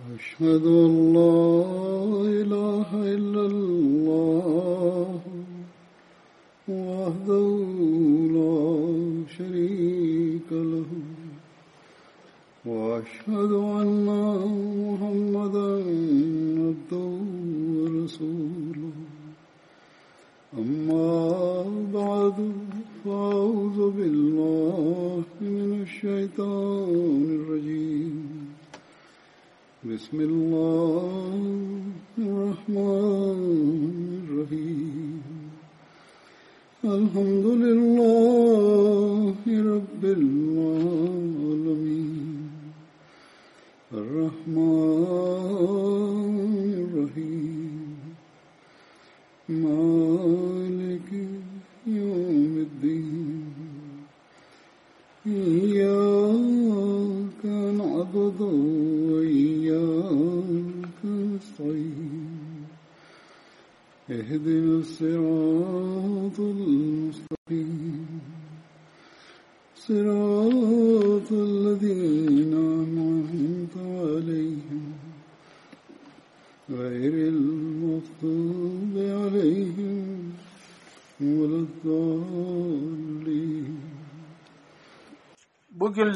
أشهد أن لا إله إلا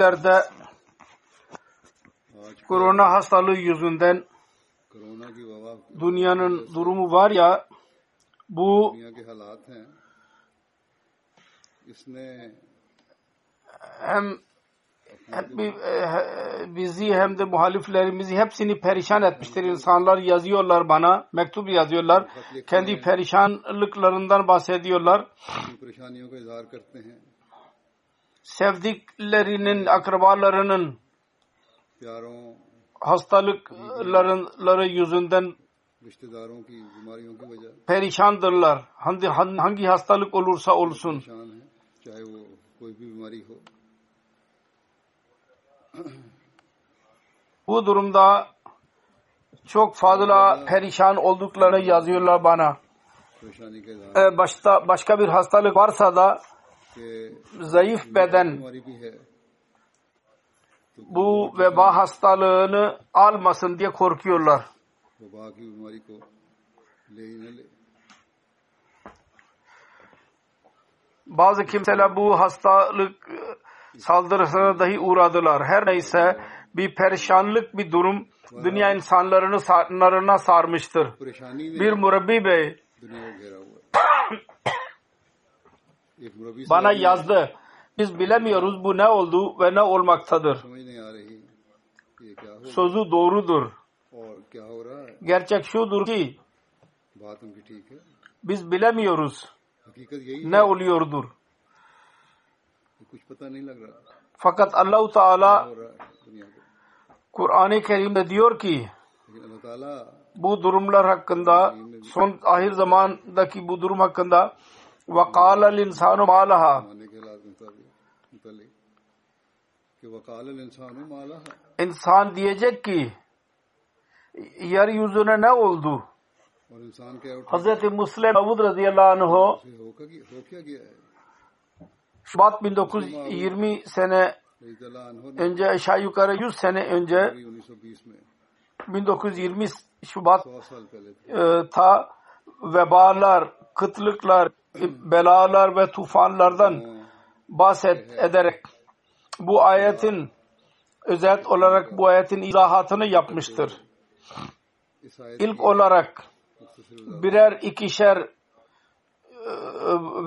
köylerde korona hastalığı yüzünden dünyanın durumu var ya bu hem e, bizi hem de muhaliflerimizi hepsini perişan etmiştir. İnsanlar yazıyorlar bana, mektup yazıyorlar. Kendi perişanlıklarından bahsediyorlar sevdiklerinin, akrabalarının hastalıkları yüzünden perişandırlar. Hangi, hangi hastalık olursa olsun. Bu durumda çok fazla perişan olduklarını yazıyorlar bana. Ee, başta başka bir hastalık varsa da zayıf beden bu veba hastalığını almasın diye korkuyorlar. Bazı kimseler bu hastalık saldırısına dahi uğradılar. Her neyse bir perişanlık bir durum dünya insanlarını sarnarına sarmıştır. Bir murabbi bey bana yazdı. Biz bilemiyoruz bu ne oldu ve ne olmaktadır. Sözü doğrudur. Gerçek şudur ki biz bilemiyoruz ne oluyordur. Fakat Allahu Teala Kur'an-ı Kerim'de diyor ki bu durumlar hakkında son ahir zamandaki bu durum hakkında وقال الانسان ما لها İnsan diyecek ki yeryüzüne ne oldu? Hz. Muslim Davud radıyallahu anh Şubat 1920 sene önce aşağı yukarı 100 sene önce 1920 Şubat e, ta vebalar, kıtlıklar, belalar ve tufanlardan bahset ederek bu ayetin özet olarak bu ayetin izahatını yapmıştır. İlk olarak birer ikişer e,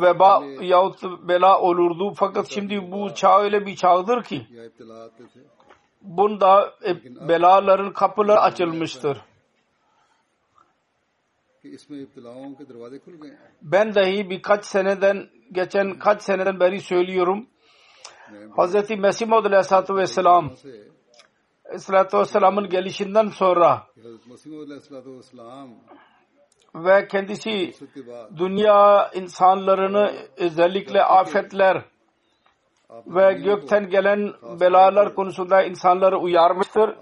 veba yahut bela olurdu. Fakat şimdi bu çağ öyle bir çağdır ki bunda e, belaların kapıları açılmıştır. Ben dahi birkaç seneden geçen kaç seneden beri söylüyorum. Hz. Mesih Maud Aleyhisselatü Vesselam Aleyhisselatü Vesselam'ın gelişinden sonra ve kendisi dünya insanlarını özellikle afetler ve gökten gelen belalar konusunda insanları uyarmıştır.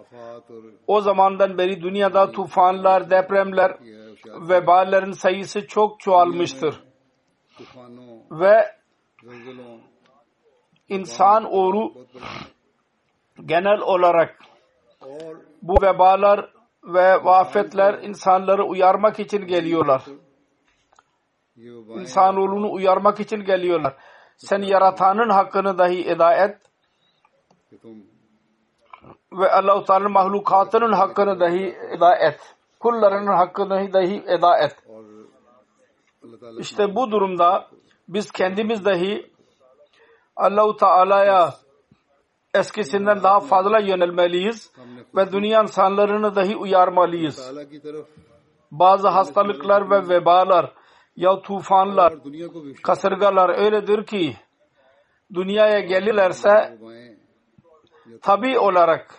O zamandan beri dünyada tufanlar, depremler, veballerin sayısı çok çoğalmıştır. Ve insan oğlu genel olarak bu vebalar ve vafetler insanları uyarmak için geliyorlar. İnsan İnsanoğlunu uyarmak için geliyorlar. Sen yaratanın hakkını dahi eda et ve Allah-u Teala'nın mahlukatının hakkını dahi eda et kullarının hakkını dahi eda et. İşte bu durumda biz kendimiz dahi Allahu Teala'ya eskisinden daha fazla yönelmeliyiz ve dünya insanlarını dahi uyarmalıyız. Bazı hastalıklar ve vebalar ya tufanlar, kasırgalar öyledir ki dünyaya gelirlerse tabi olarak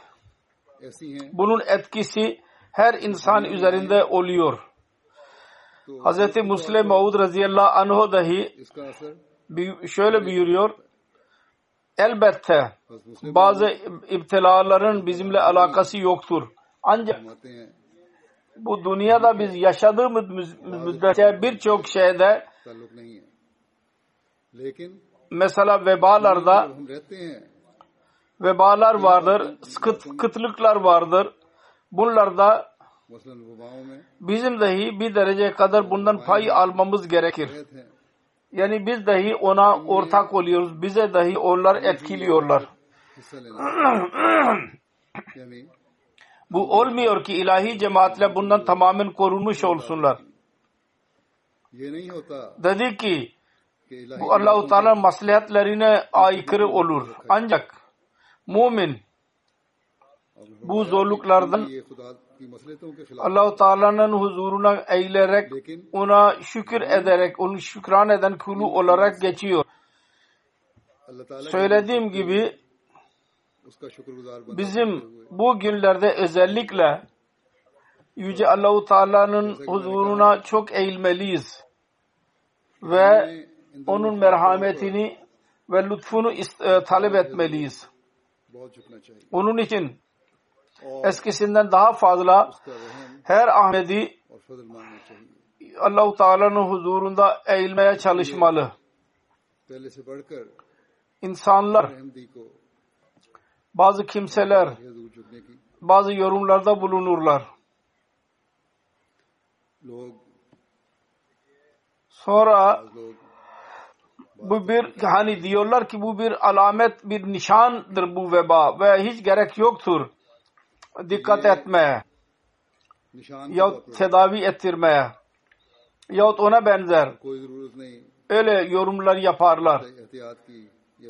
bunun etkisi her insan üzerinde oluyor. Hz. Muslim Maud radıyallahu anh'u dahi şöyle buyuruyor. Elbette bazı iptilaların bizimle alakası yoktur. Ancak bu dünyada biz yaşadığımız müddetçe birçok şeyde mesela vebalarda vebalar vardır, kıt, kıtlıklar vardır. Bunlarda bizim dahi bir derece kadar bundan pay almamız gerekir. Yani biz dahi ona ortak oluyoruz. Bize dahi onlar etkiliyorlar. Bu olmuyor ki ilahi cemaatle bundan tamamen korunmuş olsunlar. Dedi ki bu Allah-u Teala maslahatlerine aykırı olur. Ancak mumin bu zorluklardan Allahu Teala'nın huzuruna eğilerek ona şükür ederek onun şükran eden kulu olarak geçiyor. Söylediğim gibi bizim bu günlerde özellikle Yüce Allahu Teala'nın huzuruna çok eğilmeliyiz ve onun merhametini ve lütfunu e, talep etmeliyiz. Onun için eskisinden daha fazla her Ahmedi Allahu Teala'nın huzurunda eğilmeye çalışmalı. İnsanlar, bazı kimseler, bazı yorumlarda bulunurlar. Sonra bu bir hani diyorlar ki bu bir alamet bir nişandır bu veba ve hiç gerek yoktur dikkat etmeye yahut tedavi ettirmeye yahut ona benzer. Öyle yorumlar yaparlar.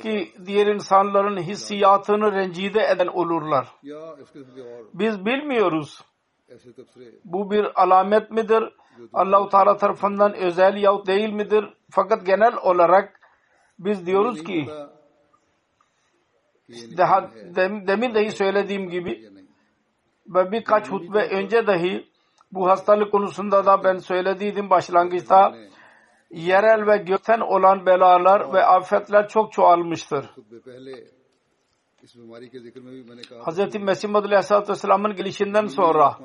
Ki diğer insanların hissiyatını rencide eden olurlar. Biz bilmiyoruz. Bu bir alamet midir? Allahu Teala tarafından özel yahut değil midir? Fakat genel olarak biz diyoruz ki daha demin, demin dahi söylediğim gibi ve birkaç hutbe önce dahi bu hastalık konusunda da ben söylediydim başlangıçta yerel ve gökten olan belalar ve afetler çok çoğalmıştır. Hz. Mesih Madhu Aleyhisselatü Vesselam'ın gelişinden sonra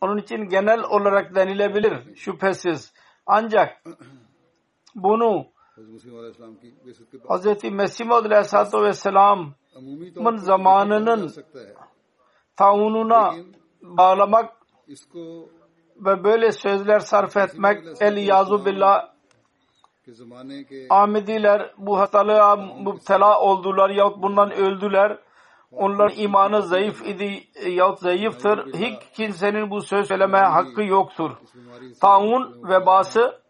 onun için genel olarak denilebilir şüphesiz. Ancak bunu Hz. Mesih Madhu Aleyhisselatü Vesselam'ın zamanının taununa bağlamak ve böyle sözler sarf etmek el yazu billah Ahmediler bu hastalığa müptela oldular yahut bundan öldüler. Onların imanı zayıf idi e, yahut zayıftır. Hiç kimsenin bu söz söylemeye hakkı yoktur. Taun vebası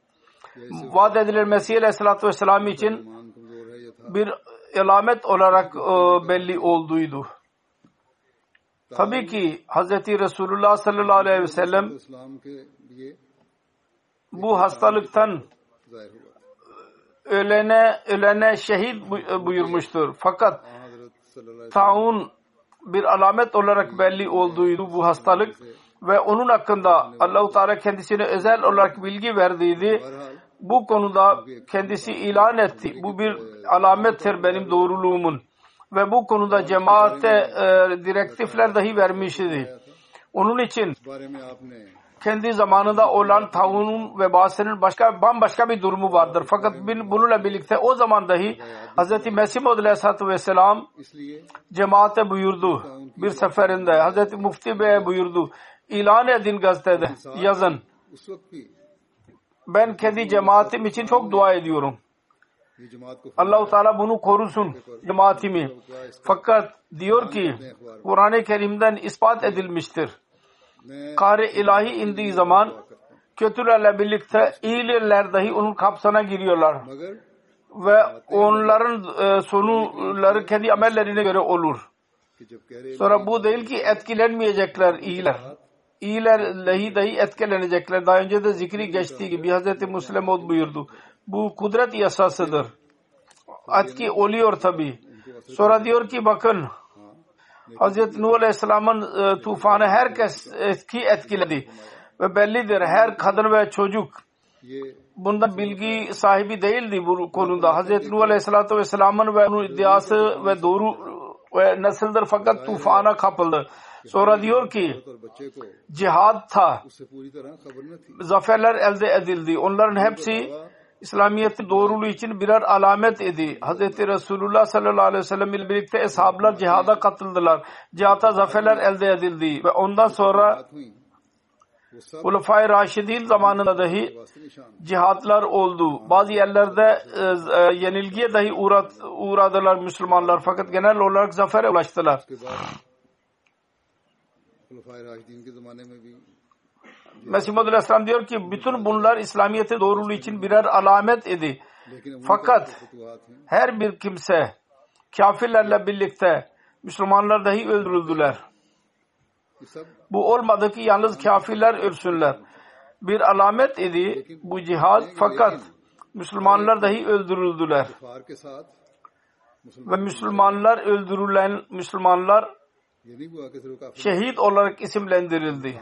vaat edilen Mesih Aleyhisselatü Vesselam için bir alamet olarak e, belli olduydu. Tabii ki Hz. Resulullah sallallahu aleyhi ve sellem bu hastalıktan ölene ölene şehit e, buyurmuştur. Fakat taun bir alamet olarak belli olduğuydu bu hastalık ve onun hakkında Allahu Teala kendisine özel olarak bilgi verdiydi. Bu konuda kendisi ilan etti. Bu bir alamettir benim doğruluğumun ve bu konuda cemaate e, direktifler dahi vermişti. Onun için kendi zamanında olan taunun ve başka bambaşka bir durumu vardır. Fakat bununla birlikte o zaman dahi Hz. Mesih Maud Aleyhisselatü Vesselam cemaate buyurdu. Bir seferinde Hz. Mufti Bey'e buyurdu. İlan edin gazetede yazın. Ben kendi cemaatim için çok dua ediyorum. Allah-u Teala bunu korusun cemaatimi. Fakat diyor ki Kur'an-ı Kerim'den ispat edilmiştir. Kare ilahi indiği zaman kötülerle birlikte iyilerler dahi onun kapsana giriyorlar. Ve onların e, sonuları kendi amellerine göre olur. Sonra bu değil ki etkilenmeyecekler iyiler. İyiler lehi dahi etkilenecekler. Daha önce de zikri geçtiği gibi Hz. Müslim buyurdu. Bu kudret yasasıdır. Atki oluyor tabi. Sonra diyor ki bakın Hz. Nuh Aleyhisselam'ın e, tufanı herkes etki etkiledi. Ve bellidir her kadın ve çocuk bunda bilgi sahibi değildi bu konuda. Hz. Nuh Aleyhisselatü Vesselam'ın ve onun iddiası ve doğru ve nasıldır fakat tufana kapıldı. Sonra diyor ki cihad ta. Zaferler elde edildi. Onların hepsi İslamiyet'i doğruluğu için birer alamet idi. Hz. Resulullah sallallahu aleyhi ve sellem ile birlikte eshablar cihada katıldılar. Cihata zaferler elde edildi ve ondan sonra Ulufay Raşidin zamanında dahi cihatlar oldu. Bazı yerlerde e, e, yenilgiye dahi uğrat, uğradılar Müslümanlar fakat genel olarak zafere ulaştılar. Mesih Muhammed Aleyhisselam diyor ki bütün bunlar İslamiyet'e doğruluğu için birer alamet idi. Fakat her bir kimse kafirlerle birlikte Müslümanlar dahi öldürüldüler. Bu olmadı ki yalnız kafirler ölsünler. Bir alamet idi bu cihad fakat Müslümanlar dahi öldürüldüler. Ve Müslümanlar öldürülen Müslümanlar şehit olarak isimlendirildi.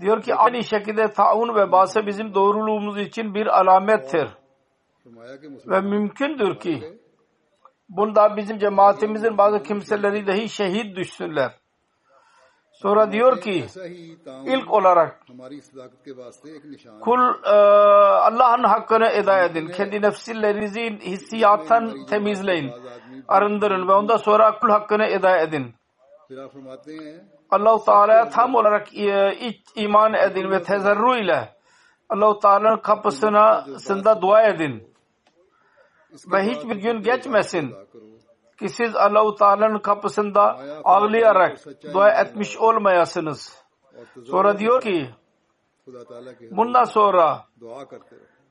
Diyor ki aynı şekilde taun ve base bizim doğruluğumuz için bir alamettir. Ve mümkündür ki bunda bizim cemaatimizin bazı kimseleri dahi şehit düşsünler. Sonra diyor ki ilk olarak kul e, Allah'ın hakkını eda edin. Kendi nefsillerinizi hissiyattan temizleyin. Arındırın ve ondan sonra kul hakkını eda edin. Allah-u Teala'ya tam olarak e, iç iman edin ve tezerru ile Allah-u Teala'nın kapısına sında dua edin. Ve hiçbir gün geçmesin ki siz Allahu Teala'nın kapısında ağlayarak dua etmiş olmayasınız. Sonra diyor ki bundan sonra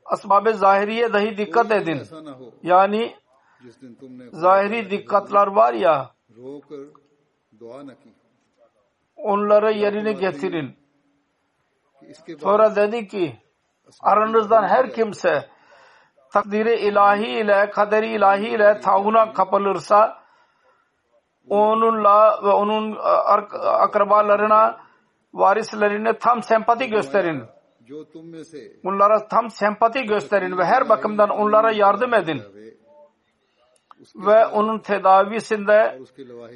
asbab-ı zahiriye dahi dikkat edin. Yani zahiri dikkatler var ya onları yerine getirin. Sonra dedi ki aranızdan her kimse takdiri ilahi ile kaderi ilahi ile tağuna kapılırsa onunla ve onun e, akrabalarına varislerine tam sempati gösterin. Onlara tam sempati gösterin ve her bakımdan onlara yardım edin. Ve onun tedavisinde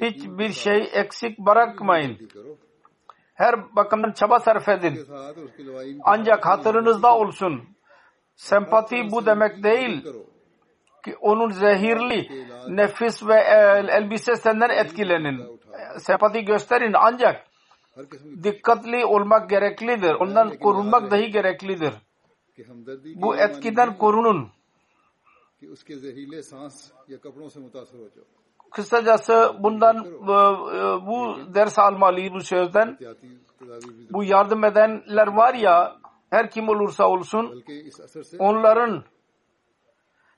hiçbir şey eksik bırakmayın. Her bakımdan çaba sarf edin. Ancak hatırınızda olsun Sempati bu demek değil ki onun zehirli nefis ve elbise senden etkilenin. Sempati gösterin ancak dikkatli olmak gereklidir. Ondan korunmak dahi gereklidir. Bu etkiden korunun. Kısacası bundan bu ders almalıyız bu sözden. Bu yardım edenler var ya her kim olursa olsun onların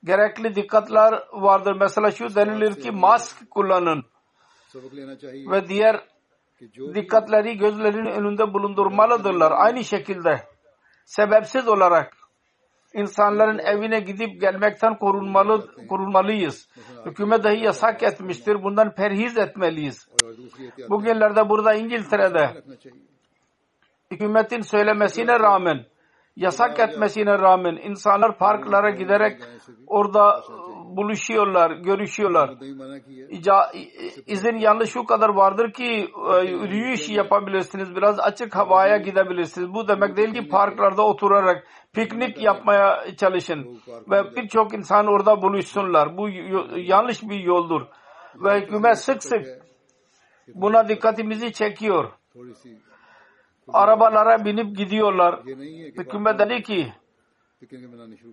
gerekli dikkatler vardır. Mesela şu denilir ki mask kullanın ve diğer dikkatleri gözlerinin önünde bulundurmalıdırlar. Aynı şekilde sebepsiz olarak insanların evine gidip gelmekten korunmalı korunmalıyız. Hükümet dahi yasak etmiştir. Bundan perhiz etmeliyiz. Bugünlerde burada İngiltere'de hükümetin söylemesine rağmen, yasak etmesine rağmen insanlar parklara giderek orada buluşuyorlar, görüşüyorlar. İca, izin yanlış şu kadar vardır ki yürüyüş yapabilirsiniz, biraz açık havaya gidebilirsiniz. Bu demek değil ki parklarda oturarak piknik yapmaya çalışın ve birçok insan orada buluşsunlar. Bu yanlış bir yoldur ve hükümet sık sık buna dikkatimizi çekiyor arabalara binip gidiyorlar. Hükümet dedi ki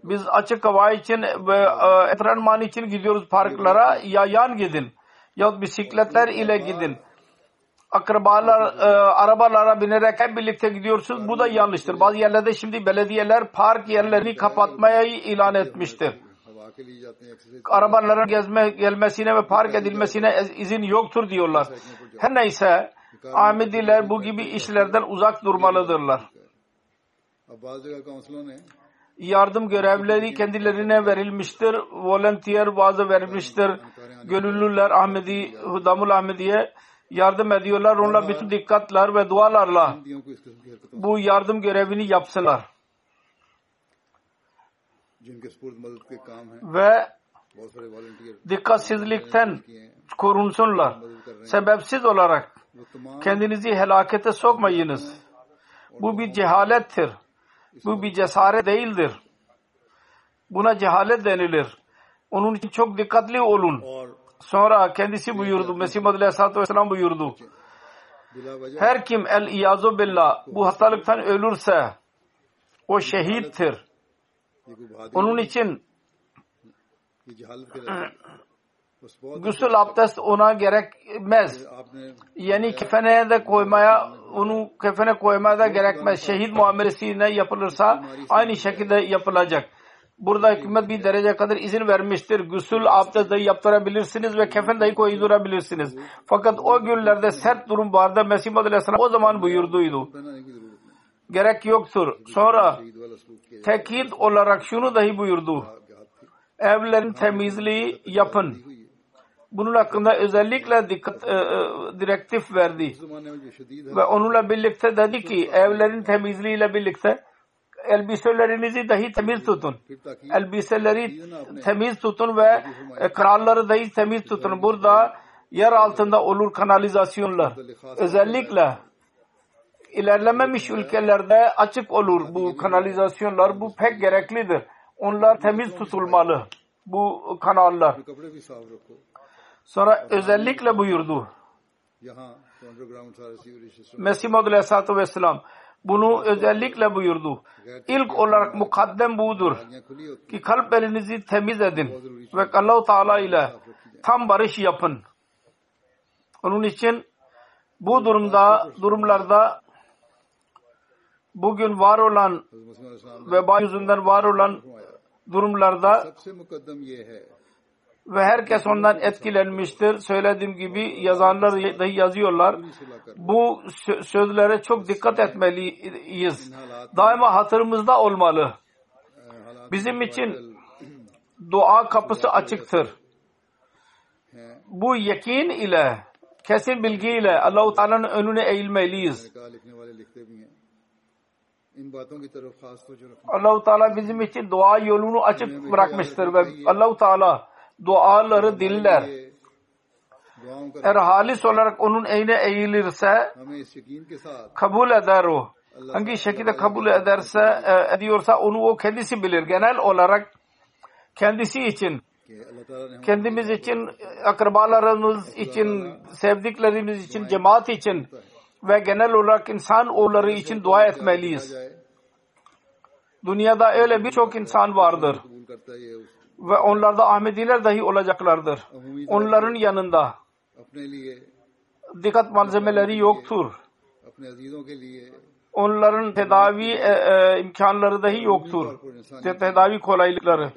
biz açık hava için ve etrenman için gidiyoruz parklara. Ya yan gidin ya bisikletler ile gidin. Akrabalar e, arabalara binerek hep birlikte gidiyorsunuz. Bu da yanlıştır. Bazı yerlerde şimdi belediyeler park yerlerini kapatmaya ilan etmiştir. Arabaların gezme gelmesine ve park edilmesine izin yoktur diyorlar. Her neyse Ahmediler bu gibi işlerden uzak durmalıdırlar. Yardım görevleri kendilerine verilmiştir. Volunteer bazı verilmiştir. Gönüllüler Ahmedi, Hudamul Ahmedi'ye yardım ediyorlar. Onunla bütün dikkatler ve dualarla bu yardım görevini yapsınlar. Ve dikkatsizlikten korunsunlar. Sebepsiz olarak Kendinizi helakete sokmayınız. Bu bir cehalettir. Bu bir cesaret değildir. Buna cehalet denilir. Onun için çok dikkatli olun. Sonra kendisi buyurdu. Mesih Aleyhisselatü Vesselam buyurdu. Her kim el iyazu billah bu hastalıktan ölürse o şehittir. Onun için gusül abdest ona gerekmez yani kefene de koymaya onu kefene koymaya da gerekmez. Şehit muamelesiyle yapılırsa aynı şekilde yapılacak. Burada hükümet bir derece kadar izin vermiştir. Gusül abdest dahi yaptırabilirsiniz ve kefen dahi koydurabilirsiniz. Fakat o günlerde sert durum vardı. Mesih Aleyhisselam o zaman buyurduydu. Gerek yoktur. Sonra tekit olarak şunu dahi buyurdu. Evlerin temizliği yapın bunun hakkında özellikle dikkat e, e, direktif verdi. Ve onunla birlikte dedi ki evlerin temizliğiyle birlikte elbiselerinizi dahi temiz tutun. Elbiseleri temiz tutun ve e, kralları dahi temiz tutun. Burada yer altında olur kanalizasyonlar. Özellikle ilerlememiş ülkelerde açık olur bu kanalizasyonlar. Bu pek gereklidir. Onlar temiz tutulmalı bu kanallar. Sonra özellikle buyurdu. Mesih Maud Aleyhisselatü Vesselam bunu özellikle buyurdu. İlk olarak mukaddem budur. Ki. Kalp elinizi temiz edin ve Allah-u Teala ile tam barış yapın. Onun için bu durumda durumlarda bugün var olan veba yüzünden var olan durumlarda ve herkes ondan etkilenmiştir. Söylediğim gibi yazarlar dahi yazıyorlar. Bu sözlere çok dikkat etmeliyiz. Daima hatırımızda olmalı. Bizim için dua kapısı açıktır. Bu yakin ile kesin bilgiyle Allah-u Teala'nın önüne eğilmeliyiz. Allah-u Teala bizim için dua yolunu açık bırakmıştır ve Allah-u Teala duaları dinler. Eğer halis olarak onun eğine eğilirse kabul eder o. Hangi şekilde kabul ederse e, ediyorsa onu o kendisi bilir. Genel olarak kendisi için kendimiz için akrabalarımız için sevdiklerimiz için cemaat için ve genel olarak insan oğulları için dua etmeliyiz. Dünyada öyle birçok insan vardır ve onlarda Ahmediler dahi olacaklardır. Onların yanında dikkat malzemeleri yoktur. Onların tedavi e, e, imkanları dahi yoktur. Tedavi kolaylıkları.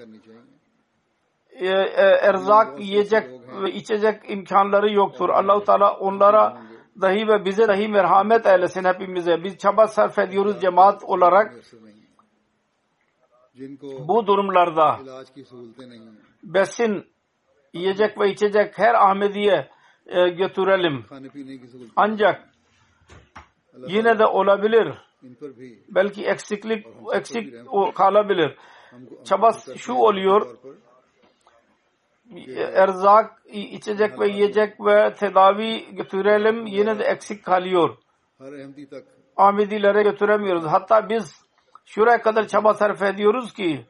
E, e, erzak yiyecek ve içecek imkanları yoktur. Allahu Teala onlara dahi ve bize dahi merhamet eylesin hepimize. Biz çaba sarf ediyoruz cemaat olarak bu durumlarda besin, yiyecek ve içecek her Ahmediye e, götürelim. Ancak yine de olabilir. Belki eksiklik eksik kalabilir. Çaba şu oluyor. E, erzak, içecek ve yiyecek ve tedavi götürelim. Yine de eksik kalıyor. Ahmedilere götüremiyoruz. Hatta biz şuraya kadar çaba sarf ediyoruz ki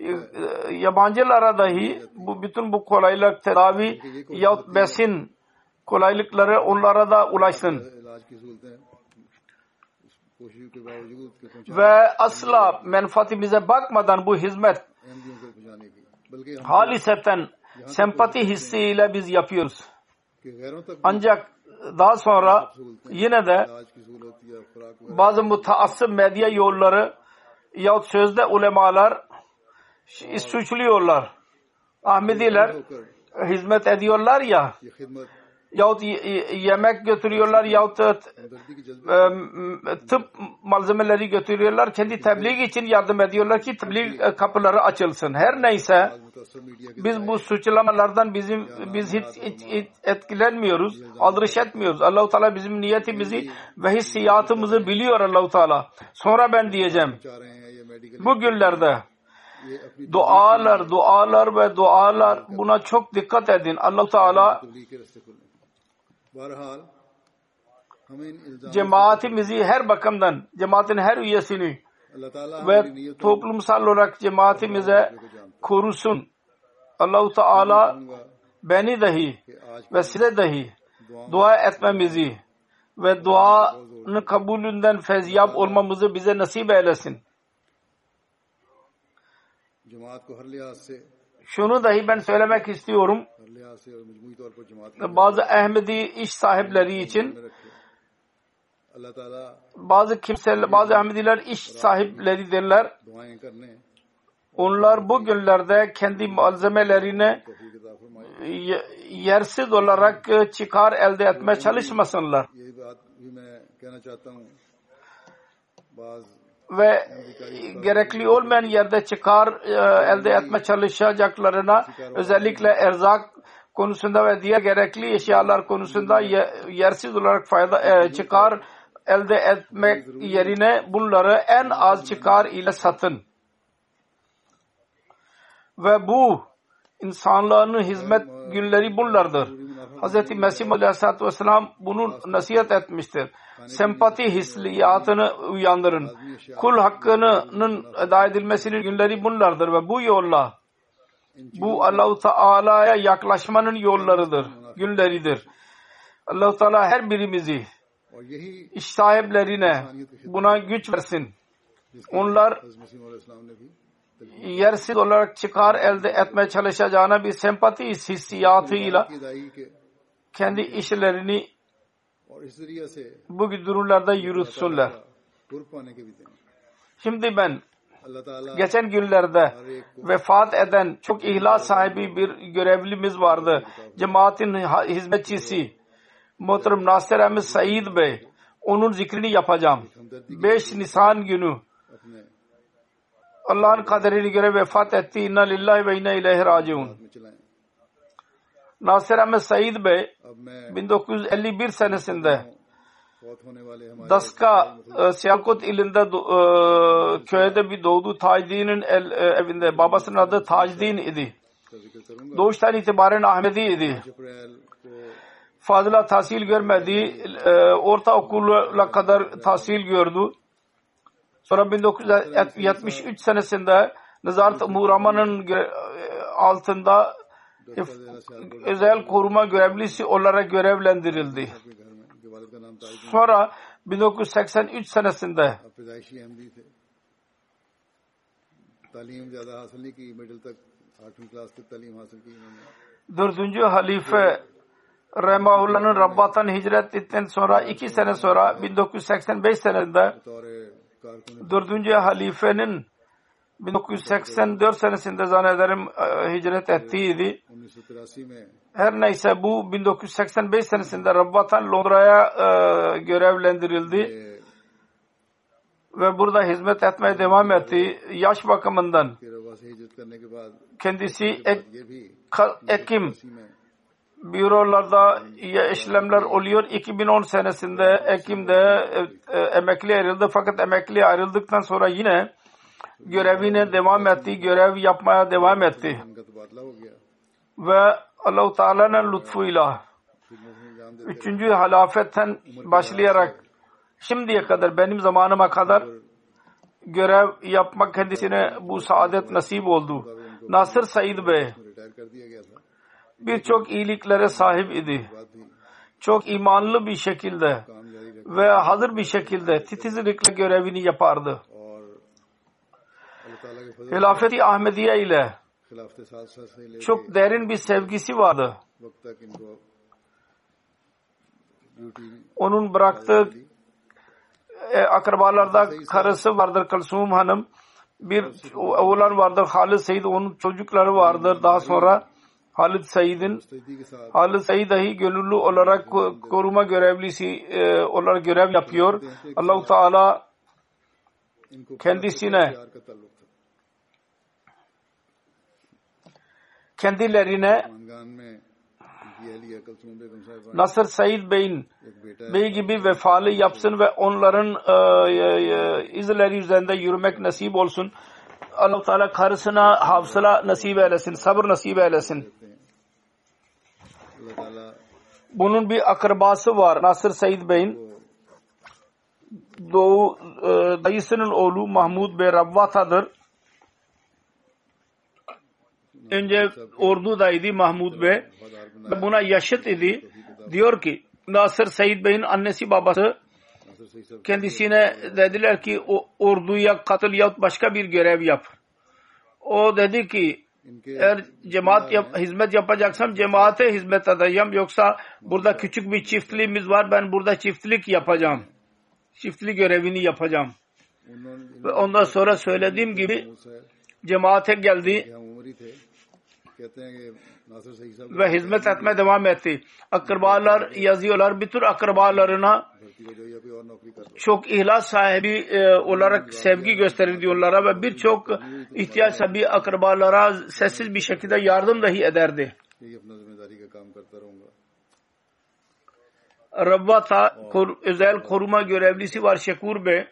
e, e, yabancılara dahi bu bütün bu kolaylık tedavi yahut besin kolaylıkları onlara da ulaşsın. Ve asla menfaatimize bakmadan bu hizmet haliseten sempati hissiyle biz yapıyoruz. Ancak daha sonra yine de bazı mutaassıp medya yolları yahut sözde ulemalar suçluyorlar. Ahmediler hizmet ediyorlar ya yahut yemek götürüyorlar yahut e, tıp malzemeleri götürüyorlar. Kendi tebliğ için yardım ediyorlar ki tebliğ e, kapıları açılsın. Her neyse biz bu suçlamalardan bizim biz hiç, hiç, hiç etkilenmiyoruz. Aldırış etmiyoruz. Allahu Teala bizim niyetimizi ve hissiyatımızı biliyor Allahu Teala. Sonra ben diyeceğim. Bu günlerde dualar, dualar ve dualar buna çok dikkat edin. Allahu Teala cemaatimizi her bakımdan, cemaatin her üyesini ve toplumsal olarak cemaatimize korusun. Allahu Teala beni dahi ve size dahi dua etmemizi ve duanın kabulünden fezyap olmamızı bize nasip eylesin şunu dahi ben söylemek istiyorum. Bazı Ahmedi iş sahipleri için bazı kimseler, bazı Ahmediler iş sahipleri derler. Onlar bu günlerde kendi malzemelerini yersiz olarak e, çıkar elde etmeye çalışmasınlar ve gerekli olmayan yerde çıkar e, elde etme çalışacaklarına özellikle erzak konusunda ve diğer gerekli eşyalar konusunda yersiz olarak fayda e, çıkar elde etmek yerine bunları en az çıkar ile satın. Ve bu insanların hizmet günleri bunlardır. Hz. Mesih Aleyhisselatü Vesselam bunun nasihat etmiştir. Sempati hisliyatını uyandırın. Kul hakkının eda edilmesinin günleri bunlardır ve bu yolla bu Allahu Teala'ya yaklaşmanın yollarıdır, günleridir. Allahu Teala her birimizi iş sahiplerine buna güç versin. Onlar yersil olarak çıkar elde etmeye çalışacağına bir sempati hissiyatıyla kendi işlerini bu durumlarda yürütsünler. Şimdi ben geçen günlerde vefat eden çok ihlas sahibi bir görevlimiz vardı. Cemaatin hizmetçisi Muhterem Nasir Ahmet Said Bey. Onun zikrini yapacağım. 5 Nisan günü Allah'ın kaderine göre vefat etti. İnna lillahi ve inna ilahi raciun. Nasir Ahmet Said Bey 1951 senesinde Daska e, Siyakut ilinde e, köyde bir doğdu. Tajdin'in e, evinde. Babasının adı Tajdin idi. Doğuştan itibaren Ahmedi idi. Fazla tahsil görmedi. Ortaokula kadar tahsil gördü. Sonra 1973 senesinde Nezaret Muğrama'nın altında özel koruma görevlisi olarak görevlendirildi. Sonra 1983 senesinde dördüncü halife Rehmahullah'ın Rabbat'tan hicret ettikten sonra iki sene sonra 1985 senesinde dördüncü halifenin 1984 senesinde zannederim e, hicret ettiydi. Her neyse bu 1985 senesinde Rabbat'tan Londra'ya e, görevlendirildi ve burada hizmet etmeye devam etti. Yaş bakımından kendisi Ek, Ekim bürolarda işlemler oluyor. 2010 senesinde Ekim'de e, e, emekli ayrıldı. Fakat emekli ayrıldıktan sonra yine görevine devam etti. Görev yapmaya devam etti. Ve Allah-u Teala'nın lütfuyla üçüncü halafetten başlayarak şimdiye kadar benim zamanıma kadar görev yapmak kendisine bu saadet nasip oldu. Nasır Said Bey birçok iyiliklere sahip idi. Çok imanlı bir şekilde ve hazır bir şekilde titizlikle görevini yapardı. Hilafeti Ahmediye ile çok derin bir sevgisi vardı. Onun bıraktığı e, akrabalarda karısı vardır Kalsum Hanım. Bir oğlan vardır Halis Seyit. Onun çocukları vardır. Daha sonra Halid Said'in Halid Said dahi gönüllü olarak koruma görevlisi e, olarak görev yapıyor. Allahu Teala kendisine kendilerine Nasır Said Bey'in Bey gibi vefalı yapsın ve onların e, e, e, izleri üzerinde yürümek nasip olsun. Allah-u Teala karısına hafsala nasip eylesin, sabır nasip eylesin. Bunun bir akrabası var Nasır Said Bey'in. Doğu e, dayısının oğlu Mahmud Bey Rabvata'dır. Önce ordudaydı Mahmud Bey. Buna yaşıt idi. Diyor ki Nasır Said Bey'in annesi babası kendisine dediler ki o orduya katıl yahut başka bir görev yap. O dedi ki eğer cemaat yap, hizmet yapacaksam cemaate hizmet edeceğim. Yoksa burada küçük bir çiftliğimiz var. Ben burada çiftlik yapacağım. Çiftlik görevini yapacağım. Ve ondan sonra söylediğim gibi cemaate geldi ve hizmet etme devam etti. Akrabalar yazıyorlar. Bütün akrabalarına çok ihlas sahibi e, olarak sevgi gösterirdi onlara ve birçok ihtiyaç sahibi akrabalara sessiz bir şekilde yardım dahi ederdi. Rabbata kor, özel koruma görevlisi var Şekur Bey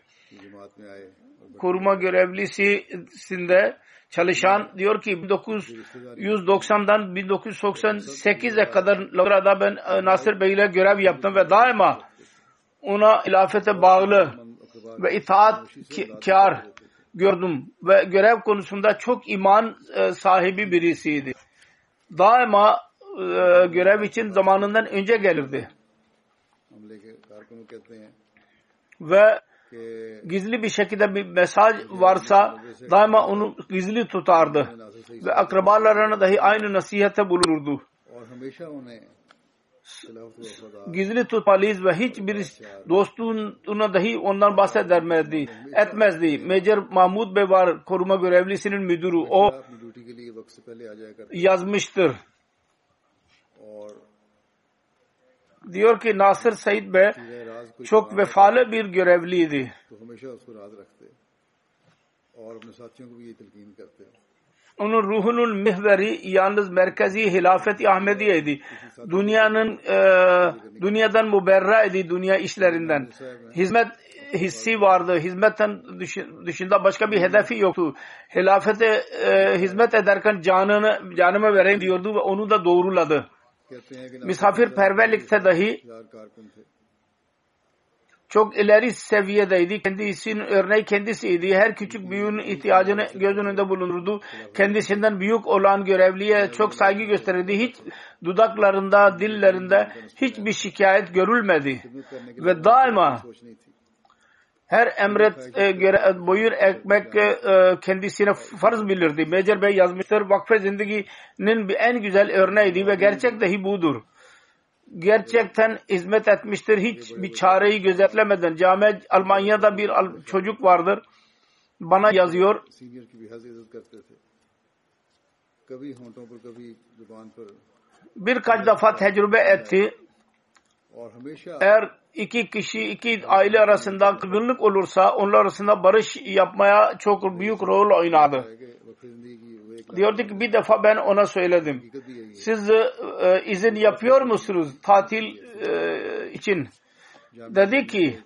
koruma görevlisinde çalışan diyor ki 1990'dan 1998'e kadar Londra'da ben e, Nasır Bey ile görev yaptım ve daima ona ilafete bağlı ve itaatkar gördüm ve görev konusunda çok iman e, sahibi birisiydi. Daima e, görev için zamanından önce gelirdi. Ve gizli bir şekilde bir mesaj varsa daima onu gizli tutardı. Ve akrabalarına dahi aynı nasihate bulunurdu. Gizli tutmalıyız ve hiçbir dostuna dahi ondan bahsedermezdi, etmezdi. Major Mahmud Bey var, koruma görevlisinin müdürü. O yazmıştır. diyor ki Nasır Said Bey çok vefalı bir görevliydi. Onun ruhunun mihveri yalnız merkezi hilafet-i Ahmediye idi. Dünyanın e, dünyadan müberra idi dünya işlerinden. Hizmet hissi vardı. Hizmetten dışında başka bir hedefi yoktu. Hilafete e, hizmet ederken canını canımı vereyim diyordu ve onu da doğruladı misafirperverlikte dahi çok ileri seviyedeydi. Kendisinin örneği kendisiydi. Her küçük büyüğün ihtiyacını göz önünde bulunurdu. Kendisinden büyük olan görevliye çok saygı gösterirdi. Hiç dudaklarında, dillerinde hiçbir şikayet görülmedi. Ve daima her emret e, e, göre e, buyur ekmek e, e kendisine farz bilirdi. Mecer Bey yazmıştır. Vakfe zindaginin en güzel örneğiydi ve gerçek dahi budur. Gerçekten hizmet etmiştir. Hiç bir çareyi gözetlemeden. Cami Almanya'da bir çocuk vardır. Bana yazıyor. Birkaç defa tecrübe etti. Eğer iki kişi, iki aile arasında kırgınlık olursa onlar arasında barış yapmaya çok büyük rol oynadı. Diyordu ki bir defa ben ona söyledim. Siz e, izin yapıyor musunuz tatil e, için? Dedi ki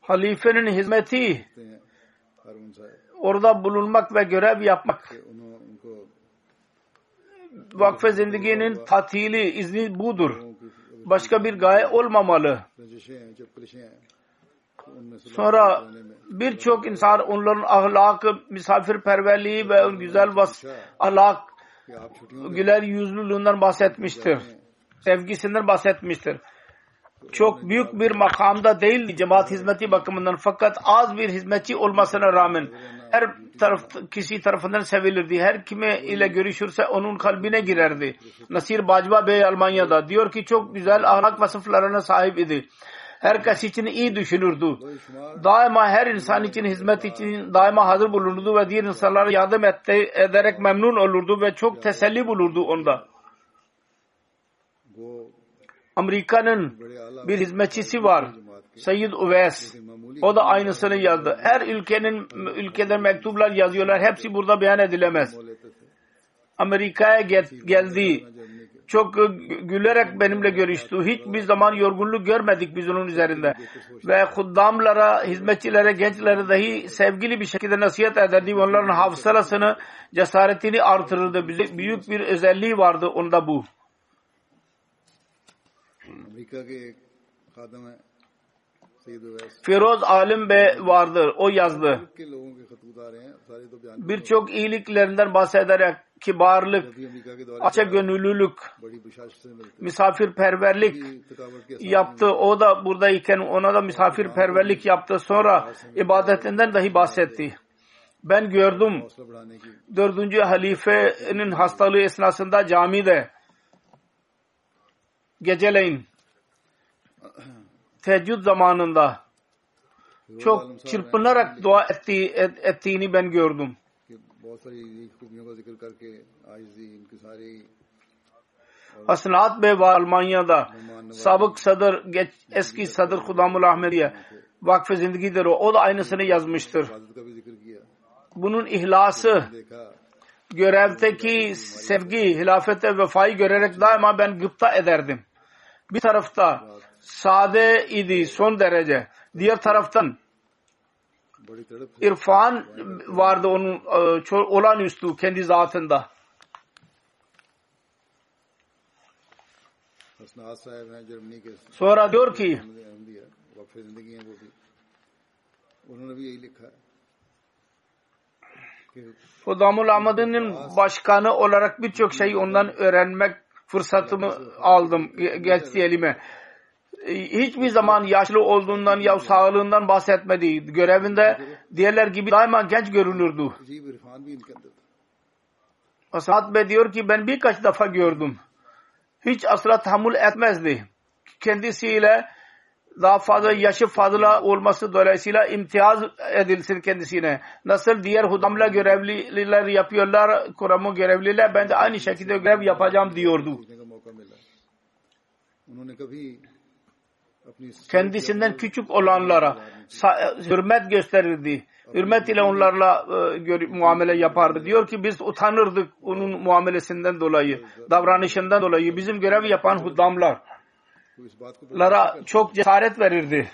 halifenin hizmeti orada bulunmak ve görev yapmak vakfe zindaginin tatili izni budur başka bir gaye olmamalı. Sonra birçok insan onların ahlakı, misafirperverliği ve güzel vas ahlak, güler yüzlülüğünden bahsetmiştir. Sevgisinden bahsetmiştir çok büyük bir makamda değil cemaat hizmeti bakımından fakat az bir hizmetçi olmasına rağmen her taraf kişi tarafından sevilirdi. Her kime ile görüşürse onun kalbine girerdi. Nasir Bacba Bey Almanya'da diyor ki çok güzel ahlak vasıflarına sahip idi. Herkes için iyi düşünürdü. Daima her insan için hizmet için daima hazır bulunurdu ve diğer insanlara yardım etti, ederek memnun olurdu ve çok teselli bulurdu onda. Amerika'nın bir hizmetçisi var. Sayyid Uves. O da aynısını yazdı. Her ülkenin ülkede mektuplar yazıyorlar. Hepsi burada beyan edilemez. Amerika'ya gel, geldi. Çok gülerek benimle görüştü. Hiçbir zaman yorgunluk görmedik biz onun üzerinde. Ve kuddamlara, hizmetçilere, gençlere dahi sevgili bir şekilde nasihat ederdi. Onların hafızasını, cesaretini artırırdı. Büyük bir özelliği vardı onda bu. Feroz Alim Bey vardır. O yazdı. Birçok iyiliklerinden bahsederek kibarlık, açık gönüllülük, misafirperverlik yaptı. O da buradayken ona da misafirperverlik yaptı. Sonra ibadetinden dahi bahsetti. Ben gördüm dördüncü halifenin hastalığı esnasında camide geceleyin teheccüd zamanında çok çırpınarak dua ettiği, ettiğini ben gördüm. Asnat Bey ve Almanya'da. sabık sadır, geç, eski sadır Kudamul Ahmediye vakfı zindigidir o. O da aynısını yazmıştır. Bunun ihlası görevdeki sevgi, hilafete vefayı görerek daima ben gıpta ederdim. Bir tarafta sade idi son derece. Diğer taraftan irfan vardı onun e, olağanüstü kendi zatında. Sonra diyor ki o Damul başkanı olarak birçok şeyi ondan öğrenmek fırsatımı aldım geçti elime. Ee, hiçbir zaman yaşlı olduğundan ya sağlığından bahsetmedi. Görevinde diğerler gibi daima genç görünürdü. Asad Bey diyor ki ben birkaç defa gördüm. Hiç asla tahammül etmezdi. Kendisiyle daha fazla yaşı fazla olması dolayısıyla imtiyaz edilsin kendisine. Nasıl diğer hudamla görevliler yapıyorlar, kuramı görevliler ben de aynı şekilde görev yapacağım diyordu kendisinden küçük olanlara hürmet gösterirdi. Hürmet ile onlarla e, muamele yapardı. Diyor ki biz utanırdık onun muamelesinden dolayı, davranışından dolayı. Bizim görev yapan hudamlar lara çok cesaret verirdi.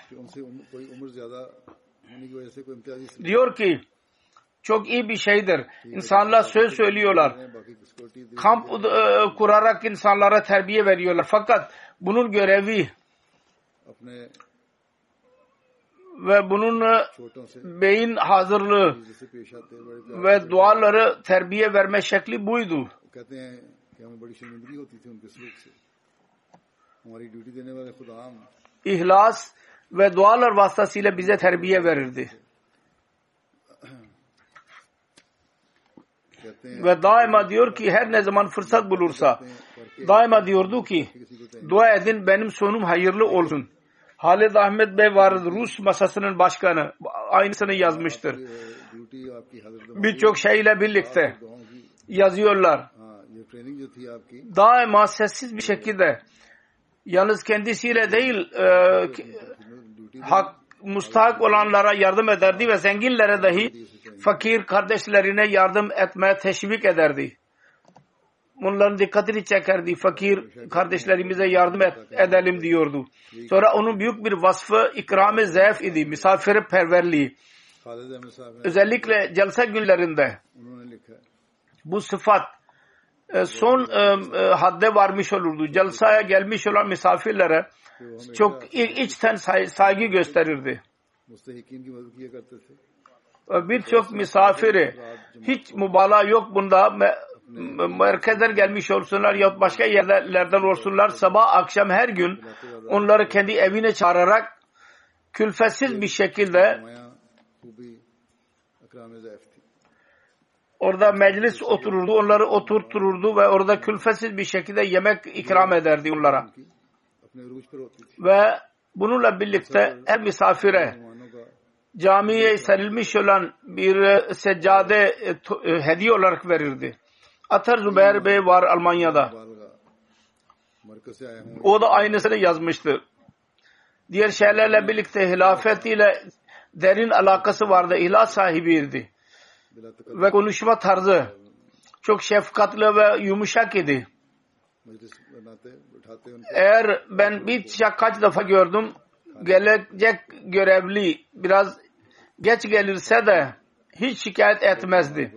Diyor ki çok iyi bir şeydir. İnsanlar söz söylüyorlar. Kamp e, kurarak insanlara terbiye veriyorlar. Fakat bunun görevi ve bunun e, beyin hazırlığı ve duaları terbiye verme şekli buydu. İhlas ve dualar vasıtasıyla bize terbiye verirdi. ve daima diyor ki her ne zaman fırsat bulursa daima diyordu ki dua edin benim sonum hayırlı olsun. Halid Ahmet Bey vardır. Rus masasının başkanı. Aynısını yazmıştır. Birçok şeyle birlikte yazıyorlar. Daima sessiz bir şekilde yalnız kendisiyle değil e, hak mustahak olanlara yardım ederdi ve zenginlere dahi fakir kardeşlerine yardım etmeye teşvik ederdi bunların dikkatini çekerdi. Fakir kardeşlerimize yardım et, edelim diyordu. Sonra onun büyük bir vasfı ikram-ı zayıf idi. Misafirperverliği. Özellikle celse günlerinde bu sıfat e, son e, e, hadde varmış olurdu. Celsaya gelmiş olan misafirlere çok içten saygı gösterirdi. Birçok misafiri hiç mübalağa yok bunda merkezden gelmiş olsunlar ya başka yerlerden olsunlar sabah akşam her gün onları kendi evine çağırarak külfesiz bir şekilde orada meclis otururdu, onları oturtururdu ve orada külfesiz bir şekilde yemek ikram ederdi onlara. Ve bununla birlikte her misafire camiye serilmiş olan bir seccade e, e, hediye olarak verirdi. Atar Zübeyir Bey var Almanya'da. O da aynısını yazmıştı. Diğer şeylerle birlikte hilafetiyle derin alakası vardı. İhlas sahibiydi. Ve konuşma tarzı çok şefkatli ve yumuşak idi. Eğer ben bir şey kaç defa gördüm gelecek görevli biraz geç gelirse de hiç şikayet etmezdi.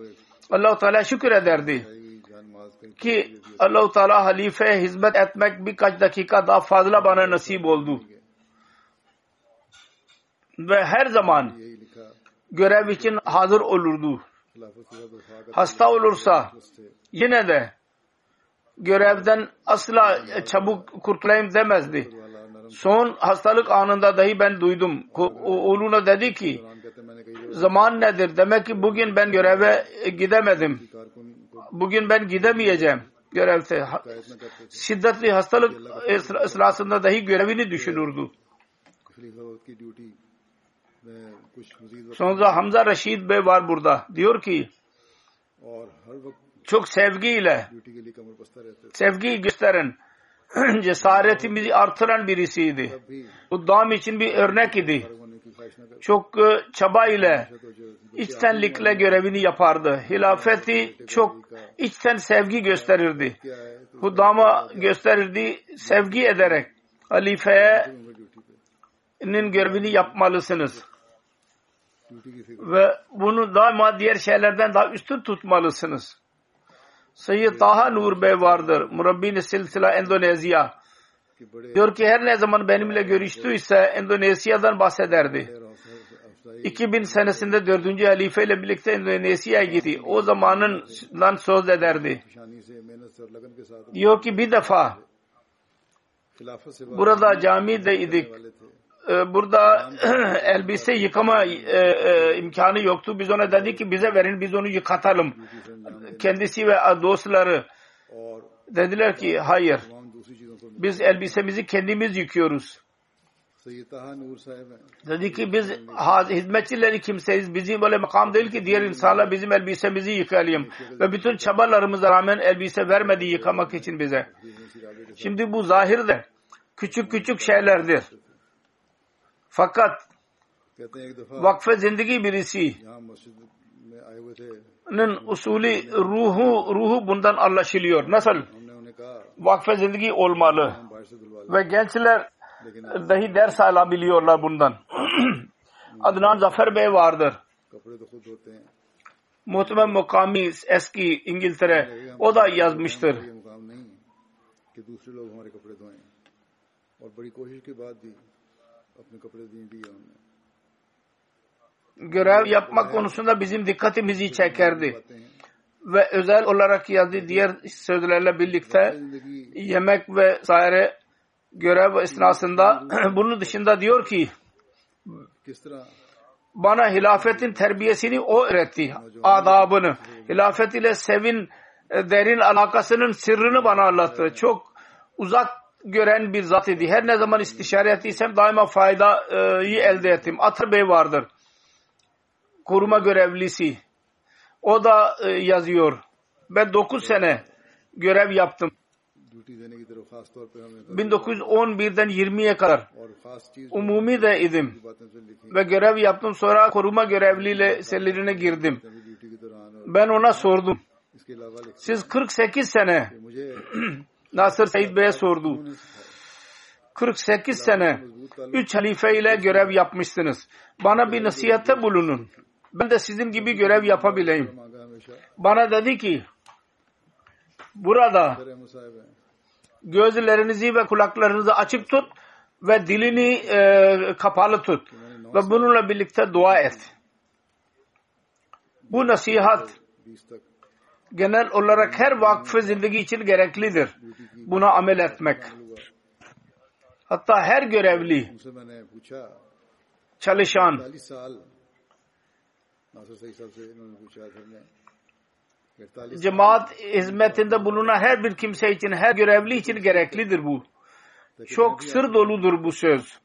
Allah-u Teala şükür ederdi ki Allahu Teala halifeye hizmet etmek birkaç dakika daha fazla bana nasip oldu. Ve her zaman görev için hazır olurdu. Hasta olursa yine de görevden asla çabuk kurtulayım demezdi. Son hastalık anında dahi ben duydum. Oğluna dedi ki zaman nedir? Demek ki bugün ben göreve gidemedim bugün ben gidemeyeceğim görevse şiddetli hastalık esnasında dahi görevini düşünürdü. Sonra Hamza Reşid Bey var burada. Diyor ki çok sevgiyle sevgi gösteren cesaretimizi artıran birisiydi. Bu dam için bir örnek idi çok e, çaba ile içtenlikle görevini yapardı. Hilafeti çok içten sevgi gösterirdi. Hudama gösterirdi, sevgi ederek halifenin görevini yapmalısınız. Ve bunu daima diğer şeylerden daha üstün tutmalısınız. Seyyid Taha Nur Bey vardır. Murabbin Silsila Endonezya. Diyor ki her ne zaman benimle görüştüyse Endonezya'dan bahsederdi. 2000 senesinde 4. halife ile birlikte Endonezya'ya gitti. O zamanından söz ederdi. Diyor ki bir defa burada camide idik. Ee, burada elbise yıkama e, e, imkanı yoktu. Biz ona dedik ki bize verin biz onu yıkatalım. Kendisi ve dostları dediler ki hayır biz elbisemizi kendimiz yıkıyoruz. Dedi ki biz hizmetçileri kimseyiz. Bizim öyle makam değil ki diğer insanlar bizim elbisemizi yıkayalım. Ve bütün çabalarımıza rağmen elbise vermedi yıkamak için bize. Şimdi bu zahirde küçük küçük şeylerdir. Fakat vakfe zindagi birisinin usulü ruhu ruhu bundan anlaşılıyor. Nasıl? vakfe zindagi olmalı. Ve gençler dahi ders alabiliyorlar bundan. Adnan Zafer Bey vardır. Muhtemel mukami eski İngiltere o da yazmıştır. Görev yapma konusunda bizim dikkatimizi çekerdi ve özel olarak yazdığı diğer sözlerle birlikte yemek ve saire görev esnasında bunun dışında diyor ki bana hilafetin terbiyesini o öğretti, adabını. Hilafet ile sevin e, derin alakasının sırrını bana anlattı. Çok uzak gören bir zat idi. Her ne zaman istişare ettiysem daima faydayı elde ettim. Atır Bey vardır. Koruma görevlisi. O da e, yazıyor. Ben 9 sene görev yaptım. 1911'den 20'ye kadar umumi de idim ve görev yaptım. Sonra koruma görevliyle sellerine girdim. Ben ona sordum. Siz 48 sene Nasır Said Bey'e sordu. 48 sene üç halife ile görev yapmışsınız. Bana bir nasihatte bulunun ben de sizin gibi görev yapabileyim. Bana dedi ki burada gözlerinizi ve kulaklarınızı açık tut ve dilini e, kapalı tut ve bununla birlikte dua et. Bu nasihat genel olarak her vakfı zindagi için gereklidir. Buna amel etmek. Hatta her görevli çalışan Cemaat hizmetinde bulunan her bir kimse için, her görevli için gereklidir bu. Çok sır doludur bu söz.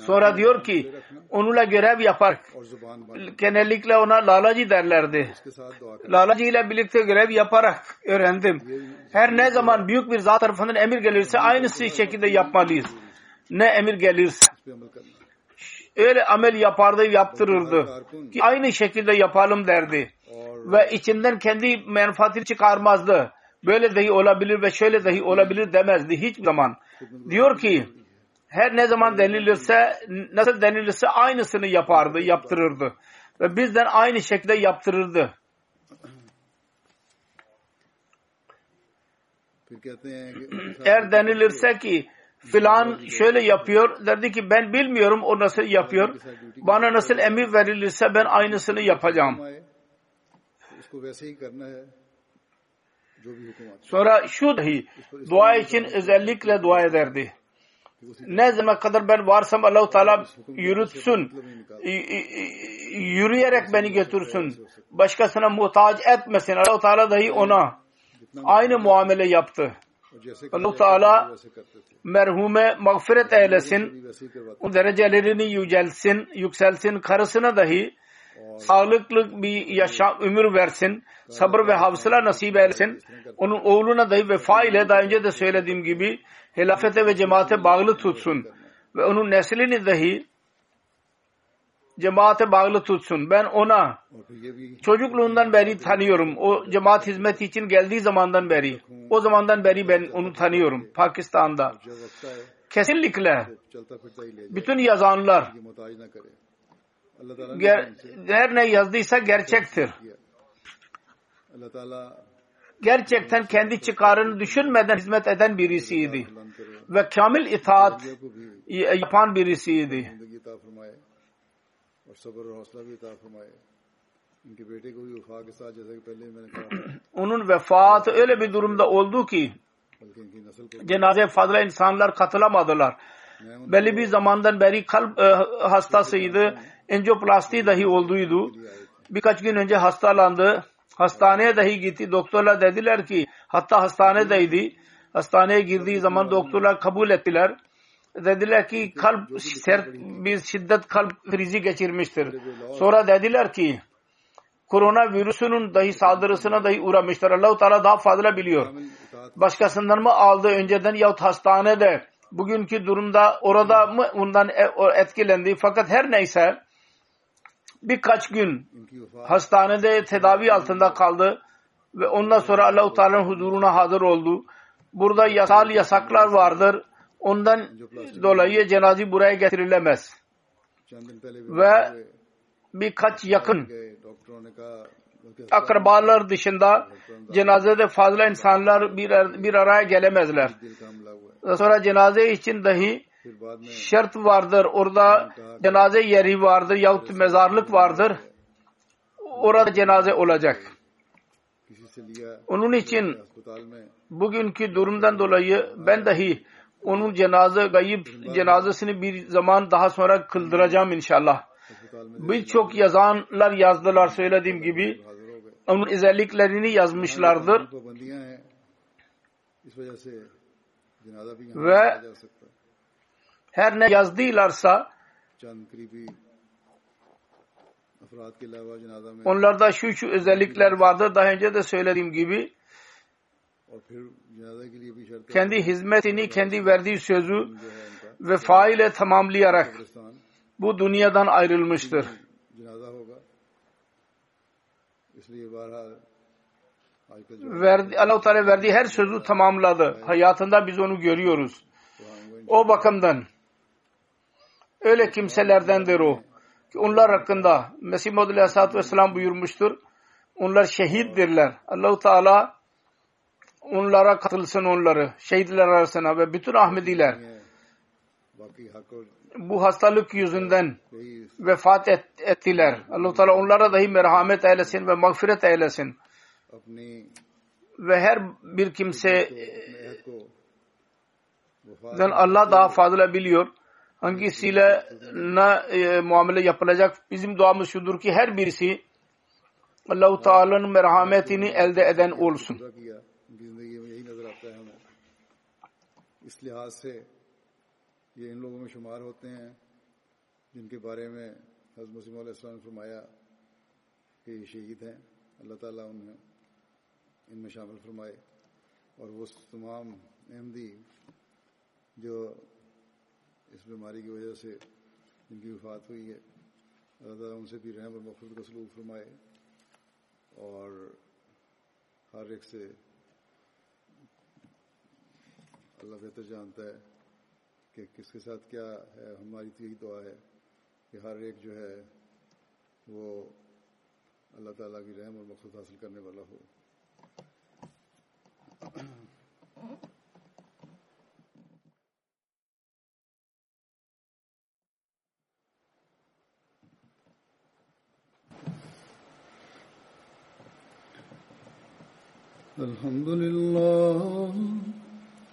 Sonra diyor ki onunla görev yapar. Genellikle ona lalacı derlerdi. Lalacı ile birlikte görev yaparak öğrendim. Her ne zaman büyük bir zat tarafından emir gelirse aynısı şekilde yapmalıyız ne emir gelirse öyle amel yapardı, yaptırırdı. Ki aynı şekilde yapalım derdi. Ve içinden kendi menfaatini çıkarmazdı. Böyle dahi olabilir ve şöyle dahi olabilir demezdi hiçbir zaman. Diyor ki her ne zaman denilirse nasıl denilirse aynısını yapardı, yaptırırdı. Ve bizden aynı şekilde yaptırırdı. Eğer denilirse ki filan şöyle yapıyor. Derdi ki ben bilmiyorum o nasıl yapıyor. Bana nasıl emir verilirse ben aynısını yapacağım. Sonra şu dahi dua için özellikle dua ederdi. Ne zaman kadar ben varsam Allahu Teala yürütsün. Yürüyerek beni götürsün. Başkasına muhtaç etmesin. Allahu Teala dahi ona aynı muamele yaptı allah Teala merhume mağfiret eylesin, o derecelerini yücelsin, yükselsin, karısına dahi sağlıklı bir yaşam, ömür versin, sabır ve havsıla nasip eylesin. Onun oğluna dahi vefa ile daha önce de söylediğim gibi helafete ve cemaate bağlı tutsun ve onun neslini dahi cemaate bağlı tutsun. Ben ona çocukluğundan beri tanıyorum. O cemaat hizmeti için geldiği zamandan beri. O zamandan beri ben onu tanıyorum Pakistan'da. Kesinlikle bütün yazanlar ger, her ne yazdıysa gerçektir. Gerçekten kendi çıkarını düşünmeden hizmet eden birisiydi. Ve kamil itaat yapan birisiydi. Onun vefatı öyle bir durumda oldu ki cenaze fazla insanlar katılamadılar. Belli bir zamandan beri kalp e, hastasıydı. Enjoplasti dahi olduydu. Birkaç gün önce hastalandı. Hastaneye dahi gitti. Doktorlar dediler ki hatta hastanedeydi. Hastaneye girdiği zaman doktorlar kabul ettiler. Dediler ki kalp sert bir şiddet kalp krizi geçirmiştir. Sonra dediler ki korona virüsünün dahi saldırısına dahi uğramıştır. Allahu Teala daha fazla biliyor. Başkasından mı aldı önceden yahut hastanede bugünkü durumda orada mı ondan e, etkilendi. Fakat her neyse birkaç gün hastanede tedavi altında kaldı ve ondan sonra Allahu Teala'nın huzuruna hazır oldu. Burada yasal yasaklar vardır. Ondan dolayı cenazi buraya getirilemez. Ve birkaç yakın akrabalar dışında cenazede fazla insanlar bir, bir araya gelemezler. Sonra cenaze için dahi şart vardır. Orada cenaze yeri vardır yahut mezarlık vardır. Orada cenaze olacak. Onun için bugünkü durumdan dolayı ben dahi onun cenaze gayip cenazesini bir zaman daha sonra kıldıracağım inşallah. Birçok yazanlar yazdılar söylediğim gibi. Onun özelliklerini yazmışlardır. Ve her ne yazdılarsa onlarda şu şu özellikler vardır. Daha önce de söylediğim gibi kendi hizmetini, kendi verdiği sözü ve faile tamamlayarak bu dünyadan ayrılmıştır. Verdi, Allah-u Teala verdiği her sözü tamamladı. Hayatında biz onu görüyoruz. O bakımdan öyle kimselerdendir o. Ki onlar hakkında Mesih Muhammed Aleyhisselatü Vesselam buyurmuştur. Onlar şehittirler. Allahu Teala onlara katılsın onları. Şehitler arasına ve bütün Ahmediler bu hastalık yüzünden vefat ettiler. allah Teala onlara dahi merhamet eylesin ve mağfiret eylesin. Ve her bir kimse Allah daha fazla biliyor. Hangisiyle ne e, muamele yapılacak? Bizim duamız şudur ki her birisi Allahu Teala'nın merhametini elde eden olsun. یہ ان لوگوں میں شمار ہوتے ہیں جن کے بارے میں حضرت مسلم علیہ السلام نے فرمایا کہ یہ شہید ہیں، اللہ تعالیٰ انہیں ان میں شامل فرمائے۔ اور وہ تمام احمدی جو اس بیماری کی وجہ سے جن کی وفات ہوئی ہے، اللہ تعالیٰ ان سے بھی رحم اور مخصوص کا سلوک فرمائے۔ اور ہر ایک سے اللہ بہتر جانتا ہے۔ کہ کس کے ساتھ کیا ہے، ہماری تو یہی دعا ہے کہ ہر ایک جو ہے وہ اللہ تعالیٰ کی رحم اور مقصد حاصل کرنے والا ہو۔ الحمد للہ